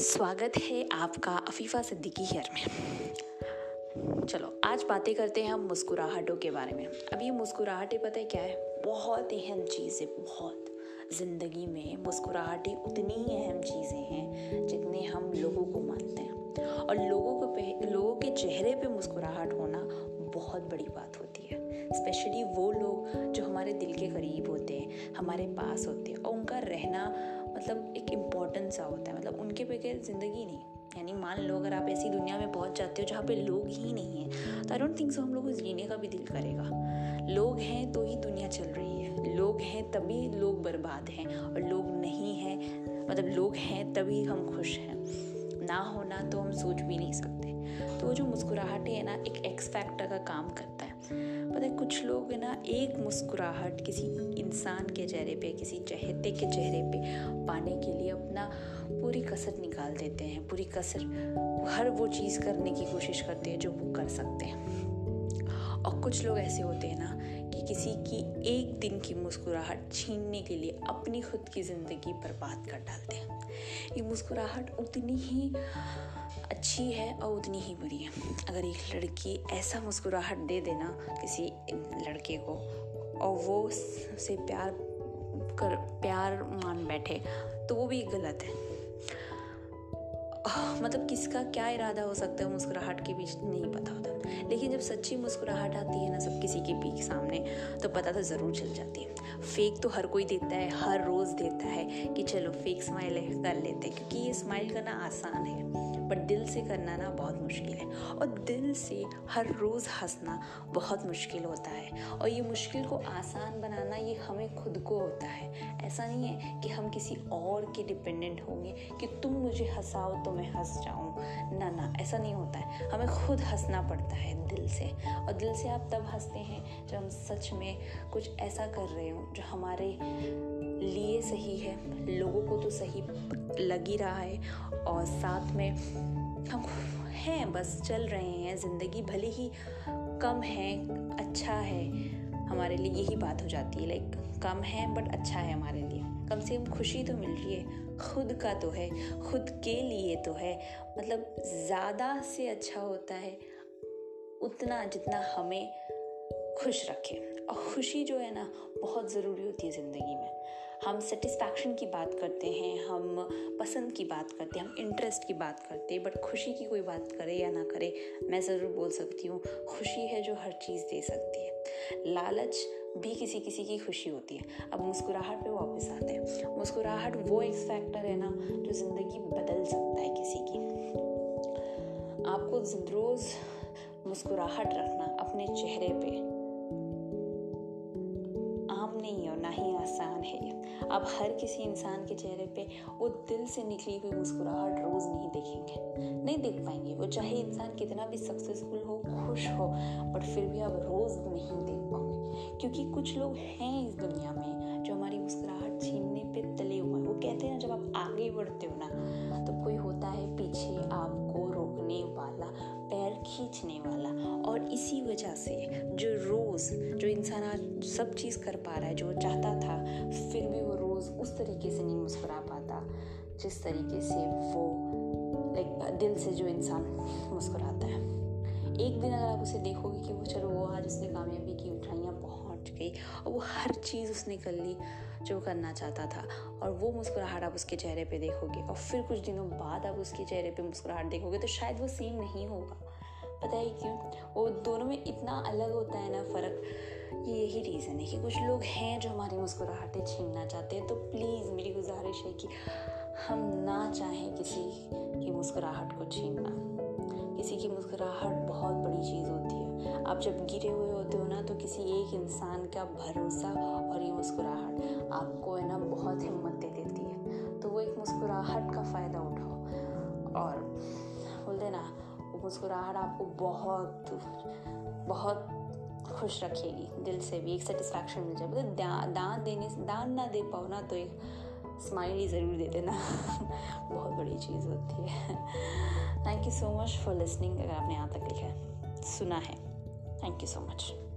स्वागत है आपका अफीफ़ा सिद्दीकी हेयर में। चलो, आज बातें करते हैं हम मुस्कुराहटों के बारे में। अब ये मुस्कुराहटें पता है क्या है? बहुत अहम चीज़ है बहुत। ज़िंदगी में मुस्कुराहटें उतनी ही अहम चीज़ें हैं जितने हम लोगों को मानते हैं। और लोगों को पे, लोगों के चेहरे पे मुस्कुराहट होना बहुत बड़ी बात होती है। स्पेशली वो लोग जो हमारे दिल के करीब होते हैं, हमारे पास होते हैं और उनका रहना मतलब एक इंपॉर्टेंट सा होता है मतलब उनके बगैर ज़िंदगी नहीं। यानी मान लो अगर आप ऐसी दुनिया में पहुँच जाते हो जहाँ पे लोग ही नहीं हैं तो आई डोंट थिंक सो हम लोग को जीने का भी दिल करेगा। लोग हैं तो ही दुनिया चल रही है। लोग हैं तभी लोग बर्बाद हैं और लोग नहीं हैं मतलब लोग हैं तभी हम खुश हैं। ना होना तो हम सोच भी नहीं सकते। तो जो मुस्कुराहटें है ना, एक एक्स फैक्टर का काम करता है। पता है, कुछ लोग है ना, एक मुस्कुराहट किसी इंसान के चेहरे पे, किसी चहेते के चेहरे पे पाने के लिए अपना पूरी कसर निकाल देते हैं। पूरी कसर, हर वो चीज़ करने की कोशिश करते हैं जो वो कर सकते हैं। और कुछ लोग ऐसे होते हैं ना, कि किसी की एक दिन की मुस्कुराहट छीनने के लिए अपनी खुद की ज़िंदगी बर्बाद कर डालते हैं। ये मुस्कुराहट उतनी ही अच्छी है और उतनी ही बुरी है। अगर एक लड़की ऐसा मुस्कुराहट दे देना किसी लड़के को और वो से प्यार कर, प्यार मान बैठे तो वो भी गलत है। मतलब किसका क्या इरादा हो सकता है मुस्कुराहट के बीच नहीं पता होता। लेकिन जब सच्ची मुस्कुराहट आती है ना, सब किसी के पीक सामने तो पता तो ज़रूर चल जाती है। फेक तो हर कोई देता है, हर रोज़ देता है कि चलो फेक स्माइल कर लेते हैं, क्योंकि ये स्माइल करना आसान है। बट दिल से करना ना बहुत मुश्किल है। और दिल से हर रोज़ हंसना बहुत मुश्किल होता है। और ये मुश्किल को आसान बनाना ये हमें खुद को होता है। ऐसा नहीं है कि हम किसी और के डिपेंडेंट होंगे कि तुम मुझे हंसाओ तो मैं हंस जाऊँ। ना ना, ऐसा नहीं होता है। हमें खुद हंसना पड़ता है दिल से। और दिल से आप तब हँसते हैं जब हम सच में कुछ ऐसा कर रहे हो जो हमारे लिए सही है। लोगों को तो सही लग ही रहा है। और साथ में हम हैं, बस चल रहे हैं। ज़िंदगी भले ही कम है अच्छा है, हमारे लिए यही बात हो जाती है। लाइक कम है बट अच्छा है हमारे लिए। कम से कम खुशी तो मिल रही है। खुद का तो है। खुद के लिए तो है। मतलब ज़्यादा से अच्छा होता है उतना जितना हमें खुश रखे। और खुशी जो है ना, बहुत ज़रूरी होती है ज़िंदगी में। हम सेटिस्फैक्शन की बात करते हैं, हम पसंद की बात करते हैं, हम इंटरेस्ट की बात करते हैं बट खुशी की कोई बात करे या ना करे, मैं ज़रूर बोल सकती हूँ, खुशी है जो हर चीज़ दे सकती है। लालच भी किसी किसी की खुशी होती है। अब मुस्कुराहट पे वापस आते हैं। मुस्कुराहट वो एक फैक्टर है ना, जो ज़िंदगी बदल सकता है किसी की। आपको रोज़ मुस्कुराहट रखना अपने चेहरे पे। नहीं है और ना ही आसान है। आप हर किसी इंसान के चेहरे पे वो दिल से निकली हुई मुस्कुराहट रोज़ नहीं देखेंगे। नहीं देख पाएँगे। वो चाहे इंसान कितना भी सक्सेसफुल हो, खुश हो बट फिर भी आप रोज़ नहीं देख पाओगे। क्योंकि कुछ लोग हैं इस दुनिया में जो हमारी मुस्कुराहट छीनने पर तले हुए हैं। वो कहते हैं, जब आप आगे बढ़ते हो ना तो कोई होता है पीछे आपको रोकने वाला, पैर खींचने वाला। और इसी वजह से आज सब चीज़ कर पा रहा है, जो चाहता था, फिर भी वो रोज़ उस तरीके से नहीं मुस्कुरा पाता, जिस तरीके से वो लाइक दिल से जो इंसान मुस्कुराता है। एक दिन अगर आप उसे देखोगे कि वो, चलो, वो आज उसने कामयाबी की उठाइयाँ पहुँच गई और वो हर चीज़ उसने कर ली जो करना चाहता था और वो मुस्कुराहट आप उसके चेहरे पे देखोगे और फिर कुछ दिनों बाद आप उसके चेहरे पे मुस्कुराहट देखोगे तो शायद वो सेम नहीं होगा। पता है क्यों? वो दोनों में इतना अलग होता है ना फ़र्क। ये यही रीज़न है कि कुछ लोग हैं जो हमारी मुस्कुराहटें छीनना चाहते हैं तो प्लीज़ मेरी गुजारिश है कि हम ना चाहें किसी की मुस्कुराहट को छीनना। किसी की मुस्कुराहट बहुत बड़ी चीज़ होती है। आप जब गिरे हुए होते हो ना तो किसी एक इंसान का भरोसा और ये मुस्कुराहट आपको है ना, बहुत हिम्मत दे देती है। तो वो एक मुस्कुराहट का फ़ायदा उठाओ। और बोलते ना मुस्कुराहट आपको बहुत बहुत खुश रखेगी, दिल से भी एक सेटिस्फैक्शन मिल जाए। मतलब दान देने दान ना दे पाओ ना तो एक स्माइल ही ज़रूर दे देना। बहुत बड़ी चीज़ होती है। Thank you so much for listening अगर आपने यहाँ तक लिखा है। सुना है। Thank you so much